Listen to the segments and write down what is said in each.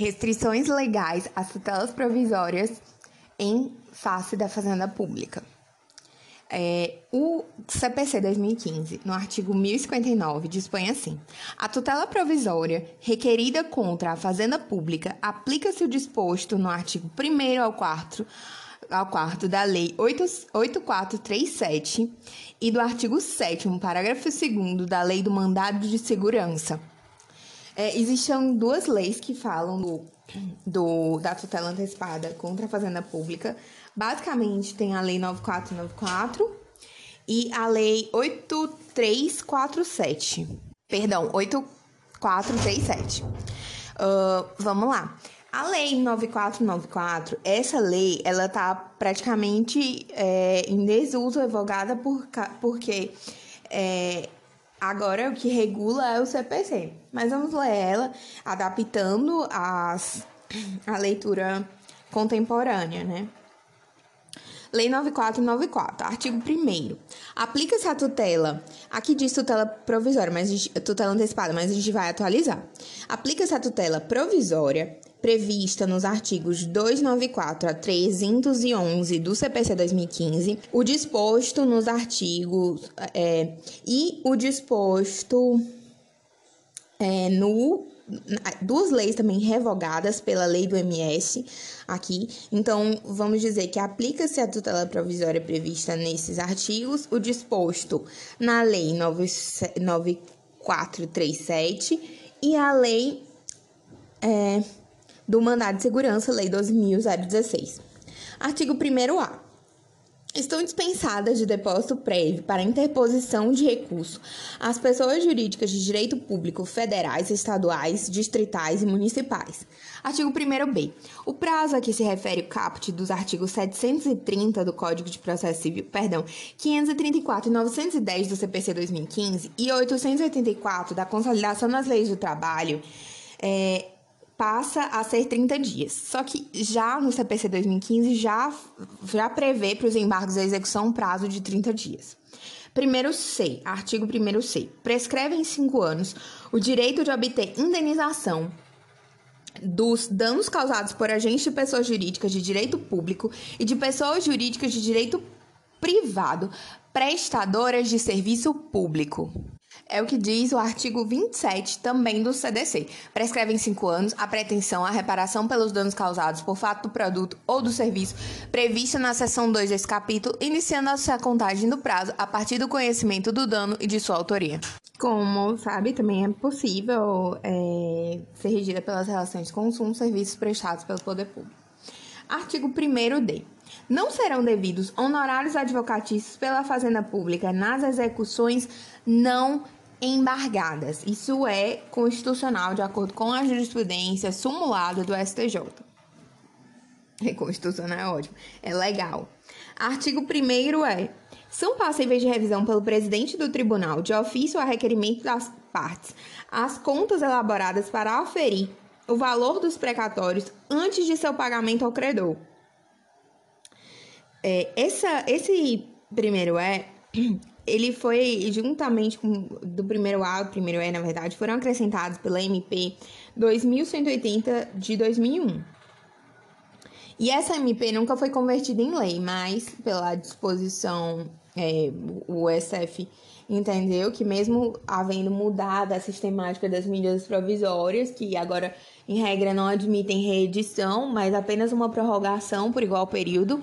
Restrições legais às tutelas provisórias em face da Fazenda Pública. É, o CPC 2015, no artigo 1059, dispõe assim: a tutela provisória requerida contra a Fazenda Pública aplica-se o disposto no artigo 1 ao 4 ao 4 da Lei 8, 8437 e do artigo 7, parágrafo 2 da Lei do Mandado de Segurança. É, existem duas leis que falam do, do, da tutela antecipada contra a Fazenda Pública. Basicamente, tem a Lei 9494 e a Lei 8347. Perdão, 8437. Uh, vamos lá. A lei 9494, essa lei, ela tá praticamente é, em desuso, revogada por, porque é, agora o que regula é o CPC. Mas vamos ler ela, adaptando as, a leitura contemporânea, né? Lei 9494, artigo 1 Aplica-se a tutela. Aqui diz tutela provisória, mas gente, tutela antecipada, mas a gente vai atualizar. Aplica-se a tutela provisória prevista nos artigos 294 a 311 do CPC 2015, o disposto nos artigos é, e o disposto é, no duas leis também revogadas pela lei do MS aqui. Então, vamos dizer que aplica-se a tutela provisória prevista nesses artigos, o disposto na lei 9437 e a lei é, do mandado de segurança, lei 12.016. Artigo 1º-A. Estão dispensadas de depósito prévio para interposição de recurso as pessoas jurídicas de direito público federais, estaduais, distritais e municipais. Artigo 1b. O prazo a que se refere o caput dos artigos 730 do Código de Processo Civil, perdão, 534 e 910 do CPC 2015 e 884 da Consolidação das Leis do Trabalho é, passa a ser 30 dias. Só que já no CPC 2015 já, já prevê para os embargos da execução um prazo de 30 dias. Primeiro C, artigo 1 C, prescreve em cinco anos o direito de obter indenização dos danos causados por agentes de pessoas jurídicas de direito público e de pessoas jurídicas de direito privado prestadoras de serviço público. É o que diz o artigo 27 também do CDC. Prescreve em cinco anos a pretensão à reparação pelos danos causados por fato do produto ou do serviço prevista na seção 2 desse capítulo, iniciando-se a contagem do prazo a partir do conhecimento do dano e de sua autoria. Como sabe, também é possível é, ser regida pelas relações de consumo serviços prestados pelo poder público. Artigo 1d. Não serão devidos honorários advocatícios pela Fazenda Pública nas execuções não embargadas. Isso é constitucional, de acordo com a jurisprudência sumulada do STJ. É constitucional, é ótimo. É legal. Artigo 1 é: são passíveis de revisão pelo presidente do tribunal, de ofício a requerimento das partes, as contas elaboradas para aferir o valor dos precatórios antes de seu pagamento ao credor. É, essa, esse primeiro é ele foi juntamente com do primeiro A, o primeiro E, na verdade, foram acrescentados pela MP 2180 de 2001. E essa MP nunca foi convertida em lei, mas pela disposição, é, o SF entendeu que mesmo havendo mudado a sistemática das medidas provisórias, que agora em regra não admitem reedição, mas apenas uma prorrogação por igual período,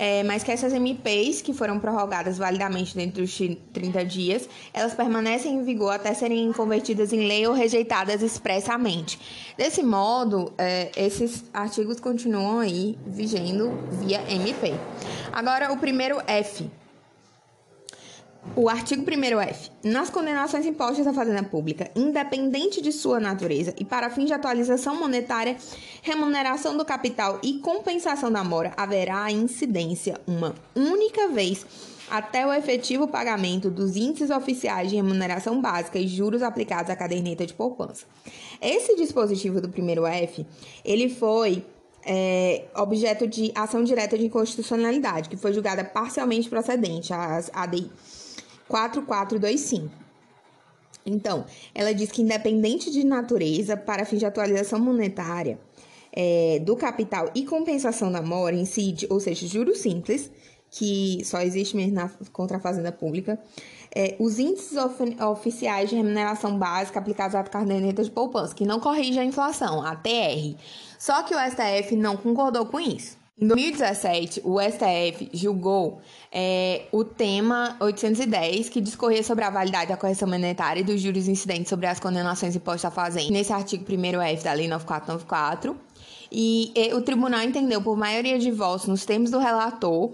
é, mas que essas MPs, que foram prorrogadas validamente dentro dos 30 dias, elas permanecem em vigor até serem convertidas em lei ou rejeitadas expressamente. Desse modo, é, esses artigos continuam aí vigendo via MP. Agora, o primeiro F, o artigo 1F. Nas condenações impostas à fazenda pública, independente de sua natureza e para fins de atualização monetária, remuneração do capital e compensação da mora, haverá a incidência uma única vez até o efetivo pagamento dos índices oficiais de remuneração básica e juros aplicados à caderneta de poupança. Esse dispositivo do primeiro F, ele foi é, objeto de ação direta de inconstitucionalidade, que foi julgada parcialmente procedente, as ADI 4425. Então, ela diz que independente de natureza, para fins de atualização monetária é, do capital e compensação da mora, incide, ou seja, juros simples, que só existe mesmo na, contra a fazenda pública, é, os índices of, oficiais de remuneração básica aplicados à caderneta de poupança, que não corrige a inflação, a TR. Só que o STF não concordou com isso. Em 2017, o STF julgou é, o tema 810, que discorria sobre a validade da correção monetária e dos juros incidentes sobre as condenações impostas à fazenda, nesse artigo 1F da Lei 9494. E, e o tribunal entendeu, por maioria de votos, nos termos do relator,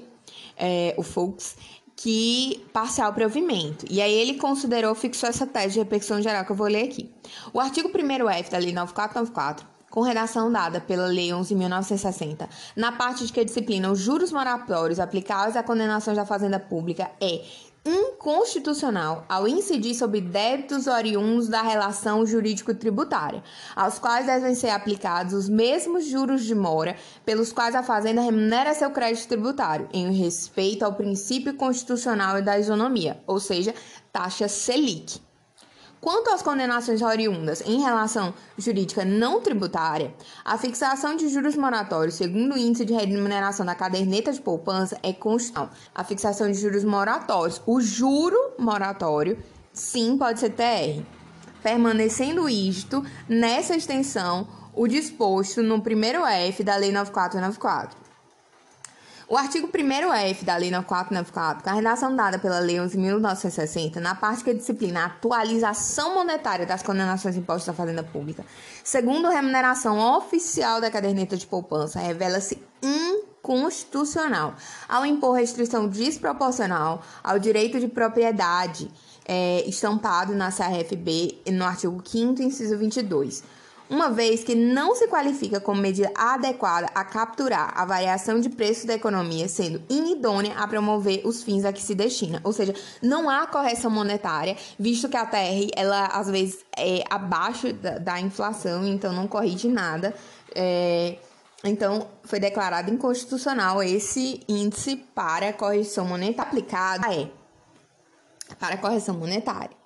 é, o Fux, que parcial provimento. E aí ele considerou, fixou essa tese de repercussão geral que eu vou ler aqui. O artigo 1F da Lei 9494 com redação dada pela Lei 11.960, na parte de que disciplina os juros moratórios aplicáveis à condenação da fazenda pública, é inconstitucional ao incidir sobre débitos oriundos da relação jurídico-tributária, aos quais devem ser aplicados os mesmos juros de mora pelos quais a fazenda remunera seu crédito tributário, em respeito ao princípio constitucional da isonomia, ou seja, taxa Selic. Quanto às condenações oriundas em relação jurídica não tributária, a fixação de juros moratórios segundo o índice de remuneração da caderneta de poupança é constitucional. A fixação de juros moratórios, o juro moratório, sim, pode ser TR, permanecendo isto nessa extensão o disposto no primeiro F da Lei 9494. O artigo 1F da Lei 9494, com a redação dada pela Lei 11.960, na parte que disciplina a atualização monetária das condenações impostas à fazenda pública, segundo a remuneração oficial da caderneta de poupança, revela-se inconstitucional. Ao impor restrição desproporcional ao direito de propriedade é, estampado na CRFB no artigo 5 inciso 22 uma vez que não se qualifica como medida adequada a capturar a variação de preço da economia, sendo inidônea a promover os fins a que se destina. Ou seja, não há correção monetária, visto que a TR, ela às vezes é abaixo da, da inflação, então não corrige nada. É, então, foi declarado inconstitucional esse índice para correção monetária aplicado é para correção monetária.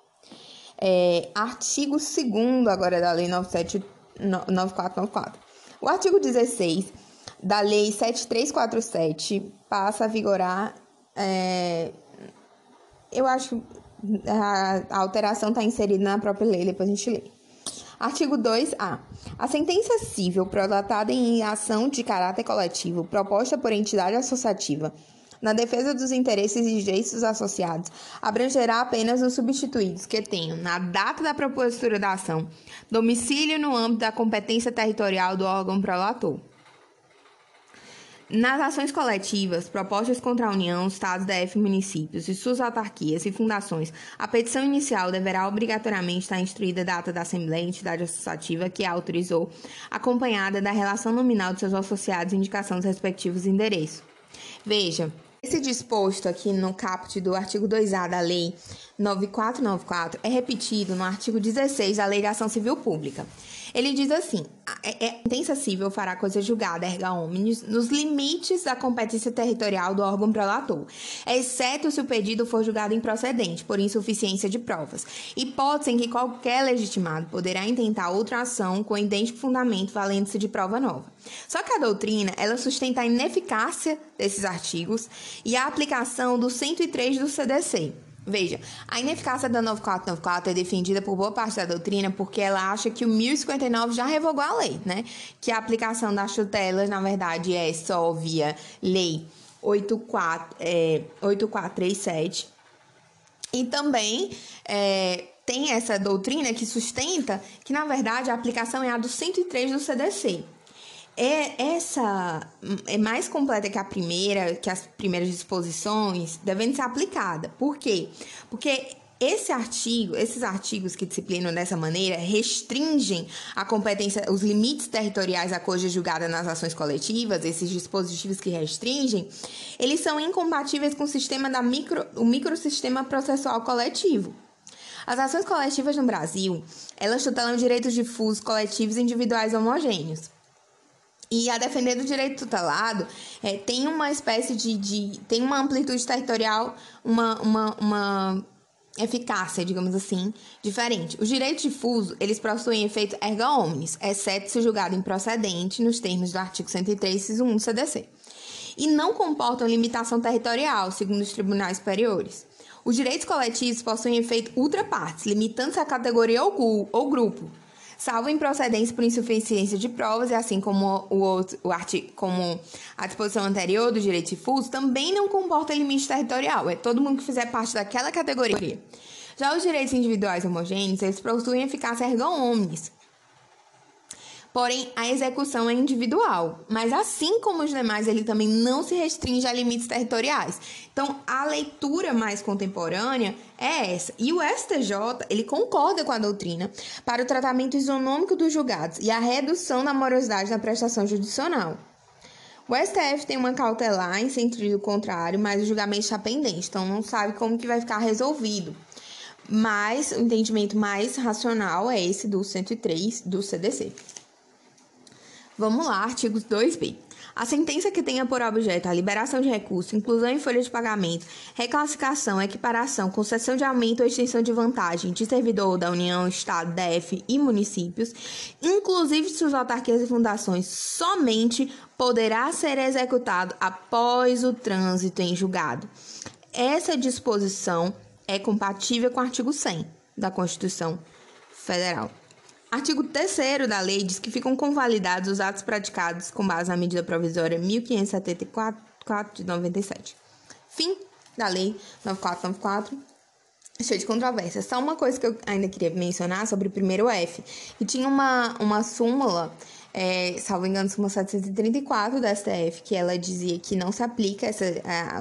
É, artigo 2 agora da Lei 97, 9494. O artigo 16 da Lei 7347 passa a vigorar. É, eu acho a, a alteração está inserida na própria lei, depois a gente lê. Artigo 2A. A sentença civil prolatada em ação de caráter coletivo proposta por entidade associativa na defesa dos interesses e direitos associados, abrangerá apenas os substituídos que tenham, na data da propositura da ação, domicílio no âmbito da competência territorial do órgão prolator. Nas ações coletivas propostas contra a União, Estados, DF, municípios e suas autarquias e fundações, a petição inicial deverá obrigatoriamente estar instruída a data da Assembleia Entidade Associativa que a autorizou, acompanhada da relação nominal de seus associados e indicação dos respectivos endereços. Veja, esse disposto aqui no caput do artigo 2A da Lei 9494 é repetido no artigo 16 da Lei de Ação Civil Pública. Ele diz assim: é, é, intensa civil fará coisa julgada erga omnes nos limites da competência territorial do órgão prolator, exceto se o pedido for julgado improcedente por insuficiência de provas, hipótese em que qualquer legitimado poderá intentar outra ação com idêntico fundamento valendo-se de prova nova. Só que a doutrina, ela sustenta a ineficácia desses artigos e a aplicação do 103 do CDC. Veja, a ineficácia da 9494 é defendida por boa parte da doutrina porque ela acha que o 1059 já revogou a lei, né? Que a aplicação das tutelas, na verdade, é só via lei 84, é, 8437. E também é, tem essa doutrina que sustenta que, na verdade, a aplicação é a do 103 do CDC é essa é mais completa que a primeira, que as primeiras disposições, devem ser aplicada. Por quê? Porque esse artigo, esses artigos que disciplinam dessa maneira restringem a competência, os limites territoriais à coisa julgada nas ações coletivas, esses dispositivos que restringem, eles são incompatíveis com o sistema da micro, o microsistema processual coletivo. As ações coletivas no Brasil, elas tutelam direitos difusos coletivos e individuais homogêneos. E a defender do direito tutelado é, tem uma espécie de, de. tem uma amplitude territorial, uma, uma, uma eficácia, digamos assim, diferente. Os direitos difusos, eles possuem efeito erga omnes, exceto se julgado improcedente nos termos do artigo 103, inciso 1 do CDC. E não comportam limitação territorial, segundo os tribunais superiores. Os direitos coletivos possuem efeito ultra partes, limitando-se a categoria ou grupo, salvo improcedência por insuficiência de provas, e assim como o, outro, o artigo, como a disposição anterior do direito difuso, também não comporta limite territorial, é todo mundo que fizer parte daquela categoria. Já os direitos individuais homogêneos, eles possuem eficácia erga omnes, Porém, a execução é individual, mas assim como os demais, ele também não se restringe a limites territoriais. Então, a leitura mais contemporânea é essa. E o STJ, ele concorda com a doutrina para o tratamento isonômico dos julgados e a redução da morosidade da prestação judicional. O STF tem uma cautelar em sentido contrário, mas o julgamento está pendente, então não sabe como que vai ficar resolvido. Mas o entendimento mais racional é esse do 103 do CDC. Vamos lá, artigos 2b. A sentença que tenha por objeto a liberação de recurso, inclusão em folha de pagamento, reclassificação, equiparação, concessão de aumento ou extensão de vantagem de servidor da União, Estado, DF e municípios, inclusive de suas autarquias e fundações, somente poderá ser executado após o trânsito em julgado. Essa disposição é compatível com o artigo 100 da Constituição Federal. Artigo 3 da lei diz que ficam convalidados os atos praticados com base na medida provisória 1574 de 97. Fim da lei 9494. Cheio de controvérsia. Só uma coisa que eu ainda queria mencionar sobre o primeiro F. E tinha uma, uma súmula, é, salvo engano, súmula 734 da STF, que ela dizia que não se aplica essa,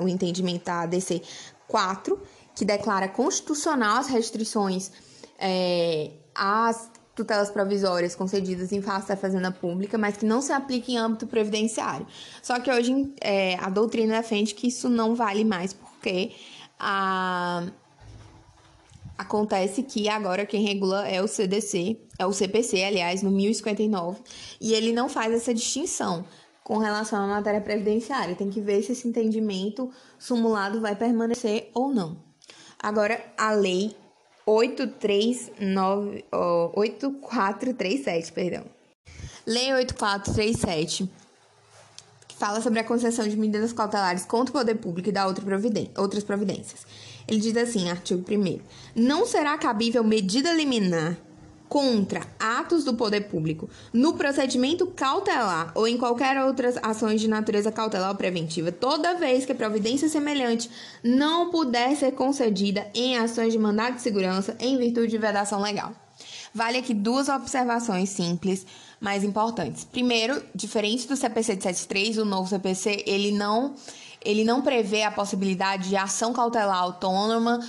o entendimento da ADC 4, que declara constitucional as restrições é, às tutelas provisórias concedidas em face da fazenda pública, mas que não se aplica em âmbito previdenciário. Só que hoje é, a doutrina defende que isso não vale mais, porque a... acontece que agora quem regula é o CDC, é o CPC, aliás, no 1059, e ele não faz essa distinção com relação à matéria previdenciária. Tem que ver se esse entendimento simulado vai permanecer ou não. Agora, a lei 839, oh, 8437, perdão. Lei 8437, que fala sobre a concessão de medidas cautelares contra o poder público e da outra providência, outras providências. Ele diz assim, artigo 1 Não será cabível medida liminar contra atos do poder público no procedimento cautelar ou em qualquer outras ações de natureza cautelar ou preventiva, toda vez que providência semelhante não puder ser concedida em ações de mandado de segurança em virtude de vedação legal. Vale aqui duas observações simples, mas importantes. Primeiro, diferente do CPC de 73, o novo CPC, ele não ele não prevê a possibilidade de ação cautelar autônoma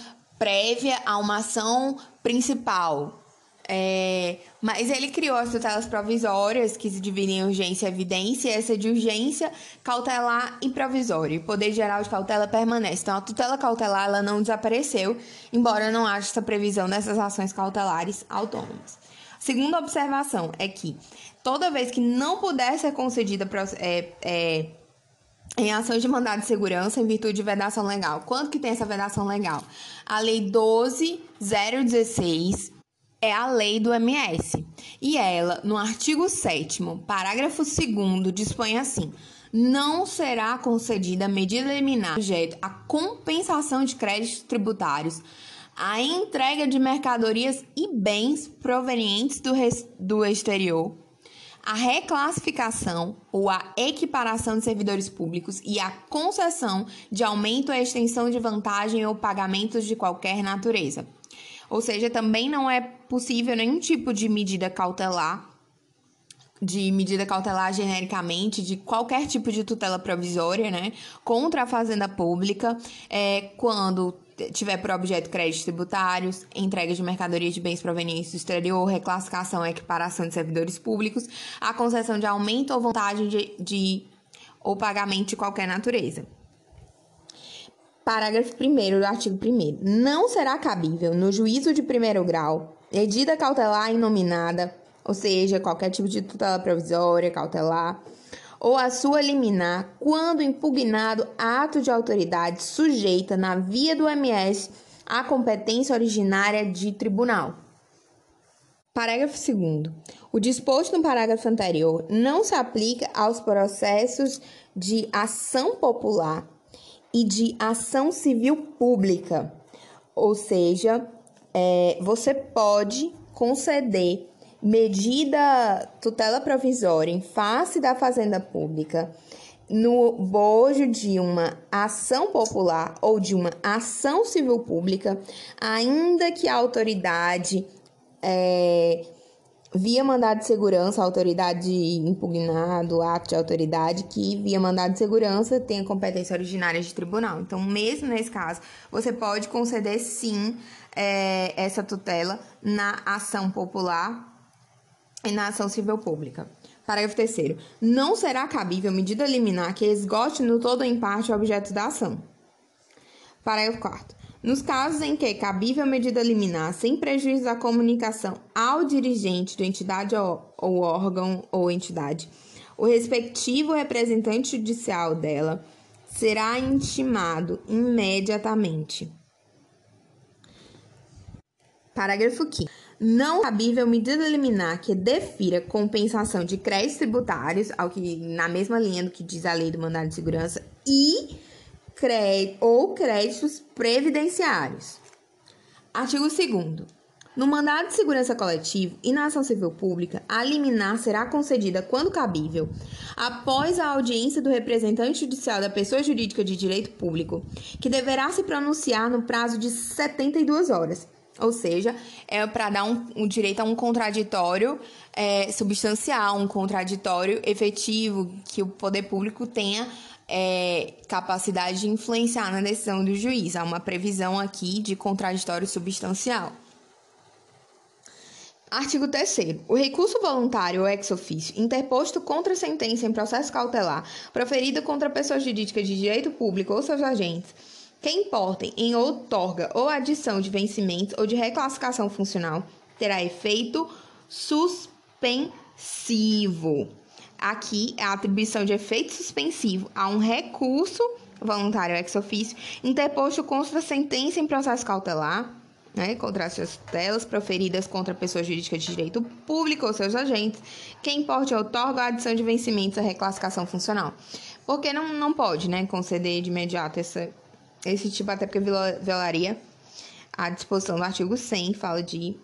prévia a uma ação principal, é, mas ele criou as tutelas provisórias, que se dividem em urgência e evidência, e essa de urgência, cautelar e provisória. O poder geral de cautela permanece. Então, a tutela cautelar ela não desapareceu, embora não haja essa previsão dessas ações cautelares autônomas. Segunda observação é que toda vez que não puder ser concedida é, é, em ações de mandado de segurança em virtude de vedação legal. Quanto que tem essa vedação legal? A Lei 12016 é a lei do MS. E ela, no artigo 7, parágrafo 2, dispõe assim: não será concedida medida liminar sujeito à compensação de créditos tributários, à entrega de mercadorias e bens provenientes do, do exterior, a reclassificação ou a equiparação de servidores públicos e a concessão de aumento ou extensão de vantagem ou pagamentos de qualquer natureza. Ou seja, também não é possível nenhum tipo de medida cautelar, de medida cautelar genericamente, de qualquer tipo de tutela provisória, né, contra a fazenda pública, é, quando tiver por objeto créditos tributários, entrega de mercadorias de bens provenientes do exterior, reclassificação e equiparação de servidores públicos, a concessão de aumento ou vantagem de, de ou pagamento de qualquer natureza. Parágrafo 1 do artigo 1. Não será cabível, no juízo de primeiro grau, medida cautelar inominada, ou seja, qualquer tipo de tutela provisória, cautelar, ou a sua liminar, quando impugnado ato de autoridade sujeita na via do MS a competência originária de tribunal. Parágrafo 2. O disposto no parágrafo anterior não se aplica aos processos de ação popular e de ação civil pública. Ou seja, é, você pode conceder medida tutela provisória em face da fazenda pública no bojo de uma ação popular ou de uma ação civil pública, ainda que a autoridade é, via mandado de segurança, autoridade impugnado, ato de autoridade que via mandado de segurança tem competência originária de tribunal. Então, mesmo nesse caso, você pode conceder sim é, essa tutela na ação popular e na ação civil pública. Parágrafo 3 Não será cabível medida liminar que esgote no todo ou em parte o objeto da ação. Parágrafo 4 nos casos em que cabível medida liminar sem prejuízo da comunicação ao dirigente da entidade ou órgão ou entidade, o respectivo representante judicial dela será intimado imediatamente. Parágrafo 5 não cabível medida liminar que defira compensação de créditos tributários, ao que na mesma linha do que diz a lei do mandado de segurança, e crédito ou créditos previdenciários. Artigo 2 no mandado de segurança coletivo e na ação civil pública, a liminar será concedida quando cabível, após a audiência do representante judicial da pessoa jurídica de direito público, que deverá se pronunciar no prazo de 72 horas. Ou seja, é para dar um, um, direito a um contraditório é, substancial, um contraditório efetivo, que o poder público tenha é, capacidade de influenciar na decisão do juiz. Há uma previsão aqui de contraditório substancial. Artigo 3. O recurso voluntário ou ex ofício interposto contra sentença em processo cautelar proferido contra pessoa jurídica de direito público ou seus agentes que importem em outorga ou adição de vencimentos ou de reclassificação funcional terá efeito suspensivo. Aqui é a atribuição de efeito suspensivo a um recurso voluntário ex ofício interposto contra sentença em processo cautelar, né, contra as tutelas proferidas contra pessoas jurídicas de direito público ou seus agentes, que importe outorga a adição de vencimentos à reclassificação funcional. Porque não, não pode, né, conceder de imediato essa, esse tipo, até porque violaria a disposição do artigo 100, fala de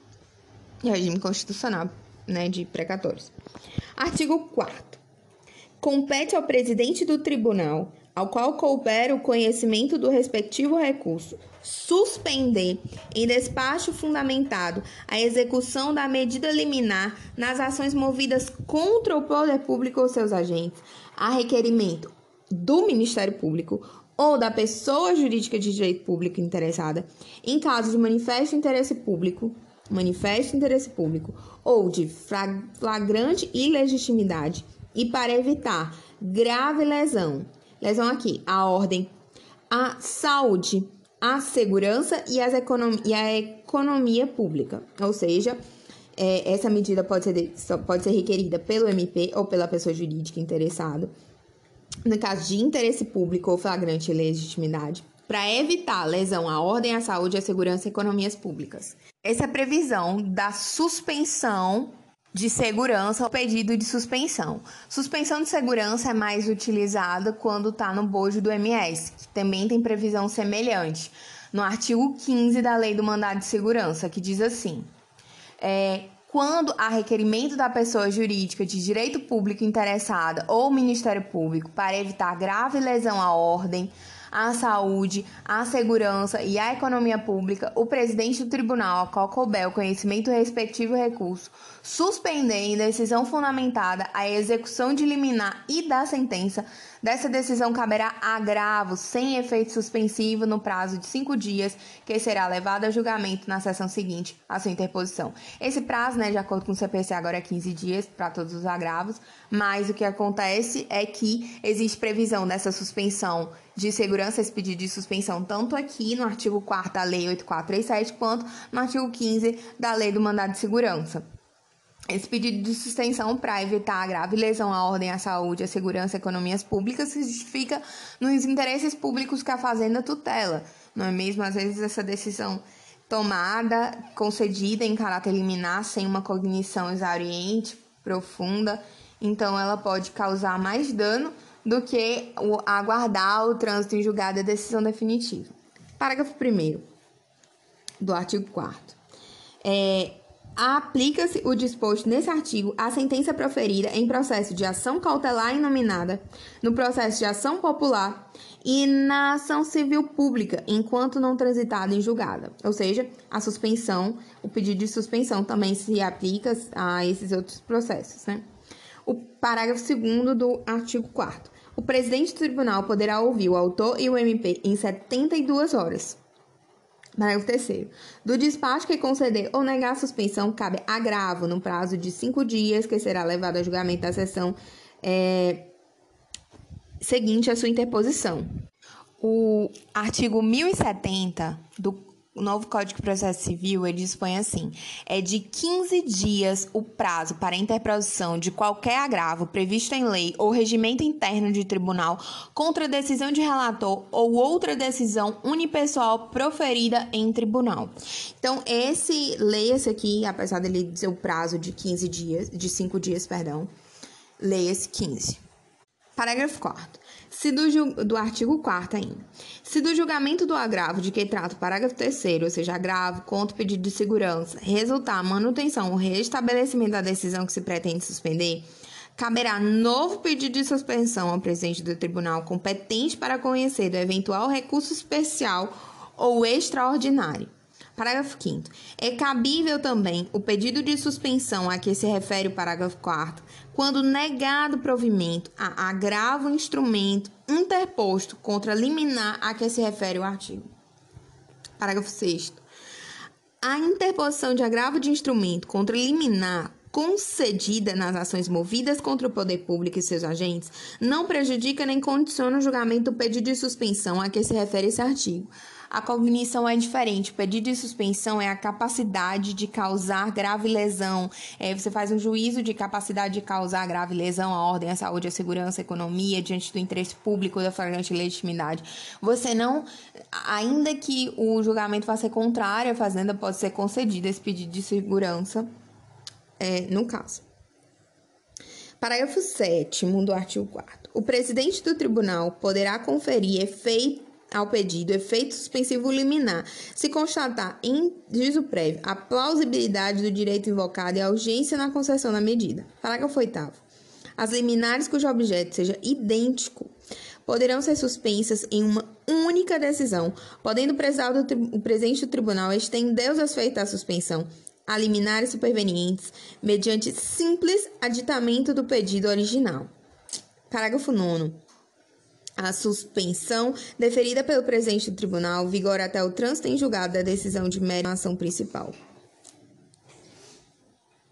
regime constitucional, né, de precatórios. Artigo 4 compete ao presidente do tribunal, ao qual couber o conhecimento do respectivo recurso, suspender, em despacho fundamentado, a execução da medida liminar nas ações movidas contra o poder público ou seus agentes, a requerimento do Ministério Público ou da pessoa jurídica de direito público interessada, em caso de manifesto interesse público, manifesto interesse público ou de flagrante ilegitimidade e para evitar grave lesão, lesão aqui, a ordem, a saúde, a segurança e, as econom e a economia pública. Ou seja, é, essa medida pode ser, pode ser requerida pelo MP ou pela pessoa jurídica interessada, no caso de interesse público ou flagrante legitimidade, para evitar lesão à ordem, à saúde, à segurança e economias públicas. Essa é previsão da suspensão de segurança ao pedido de suspensão. Suspensão de segurança é mais utilizada quando está no bojo do MS, que também tem previsão semelhante, no artigo 15 da Lei do Mandado de Segurança, que diz assim: é, quando há requerimento da pessoa jurídica de direito público interessada ou Ministério Público para evitar grave lesão à ordem, à saúde, à segurança e à economia pública, o presidente do tribunal, a qual o conhecimento respectivo recurso, suspender em decisão fundamentada a execução de liminar e da sentença, dessa decisão caberá agravo sem efeito suspensivo no prazo de cinco dias, que será levado a julgamento na sessão seguinte à sua interposição. Esse prazo, né, de acordo com o CPC, agora é 15 dias para todos os agravos, mas o que acontece é que existe previsão dessa suspensão de segurança, esse pedido de suspensão, tanto aqui no artigo 4 da Lei 8437, quanto no artigo 15 da Lei do Mandado de Segurança. Esse pedido de suspensão para evitar a grave lesão à ordem, à saúde, à segurança e economias públicas se justifica nos interesses públicos que a Fazenda tutela, não é mesmo? Às vezes essa decisão tomada, concedida em caráter liminar, sem uma cognição exauriente, profunda, então ela pode causar mais dano do que aguardar o trânsito em julgado e a decisão definitiva. Parágrafo 1 do artigo 4 é, aplica-se o disposto nesse artigo à sentença proferida em processo de ação cautelar inominada, no processo de ação popular e na ação civil pública, enquanto não transitada em julgada. Ou seja, a suspensão, o pedido de suspensão também se aplica a esses outros processos, né? O parágrafo 2 do artigo 4 O presidente do tribunal poderá ouvir o autor e o MP em 72 horas. Parágrafo 3 Do despacho que conceder ou negar a suspensão, cabe agravo no prazo de cinco dias, que será levado a julgamento da sessão é, seguinte à sua interposição. O artigo 1070 do novo Código de Processo Civil, ele dispõe assim: é de 15 dias o prazo para a interposição de qualquer agravo previsto em lei ou regimento interno de tribunal contra decisão de relator ou outra decisão unipessoal proferida em tribunal. Então, esse leia-se aqui, apesar dele dizer o prazo de 15 dias, de 5 dias, perdão, leia-se 15. Parágrafo 4 se do, do artigo 4 ainda. Se do julgamento do agravo de que trata o parágrafo 3 ou seja, agravo contra o pedido de segurança, resultar a manutenção ou restabelecimento da decisão que se pretende suspender, caberá novo pedido de suspensão ao presidente do tribunal competente para conhecer do eventual recurso especial ou extraordinário. Parágrafo 5. É cabível também o pedido de suspensão a que se refere o parágrafo 4 quando negado provimento a agravo instrumento interposto contra liminar a que se refere o artigo. Parágrafo 6. A interposição de agravo de instrumento contra liminar concedida nas ações movidas contra o poder público e seus agentes não prejudica nem condiciona o julgamento do pedido de suspensão a que se refere esse artigo a cognição é diferente. O pedido de suspensão é a capacidade de causar grave lesão. É, você faz um juízo de capacidade de causar grave lesão à ordem, à saúde, à segurança, à economia, diante do interesse público da flagrante legitimidade. Você não, ainda que o julgamento vá ser contrário à fazenda, pode ser concedido esse pedido de segurança é, no caso. Parágrafo 7 do artigo 4 O presidente do tribunal poderá conferir efeito ao pedido efeito suspensivo liminar, se constatar em juízo prévio a plausibilidade do direito invocado e a urgência na concessão da medida. Parágrafo 8 As liminares cujo objeto seja idêntico poderão ser suspensas em uma única decisão, podendo o presidente do tribunal estender os efeitos da suspensão a liminares supervenientes mediante simples aditamento do pedido original. Parágrafo 9 a suspensão deferida pelo presidente do tribunal vigora até o trânsito em julgado da decisão de mera ação principal.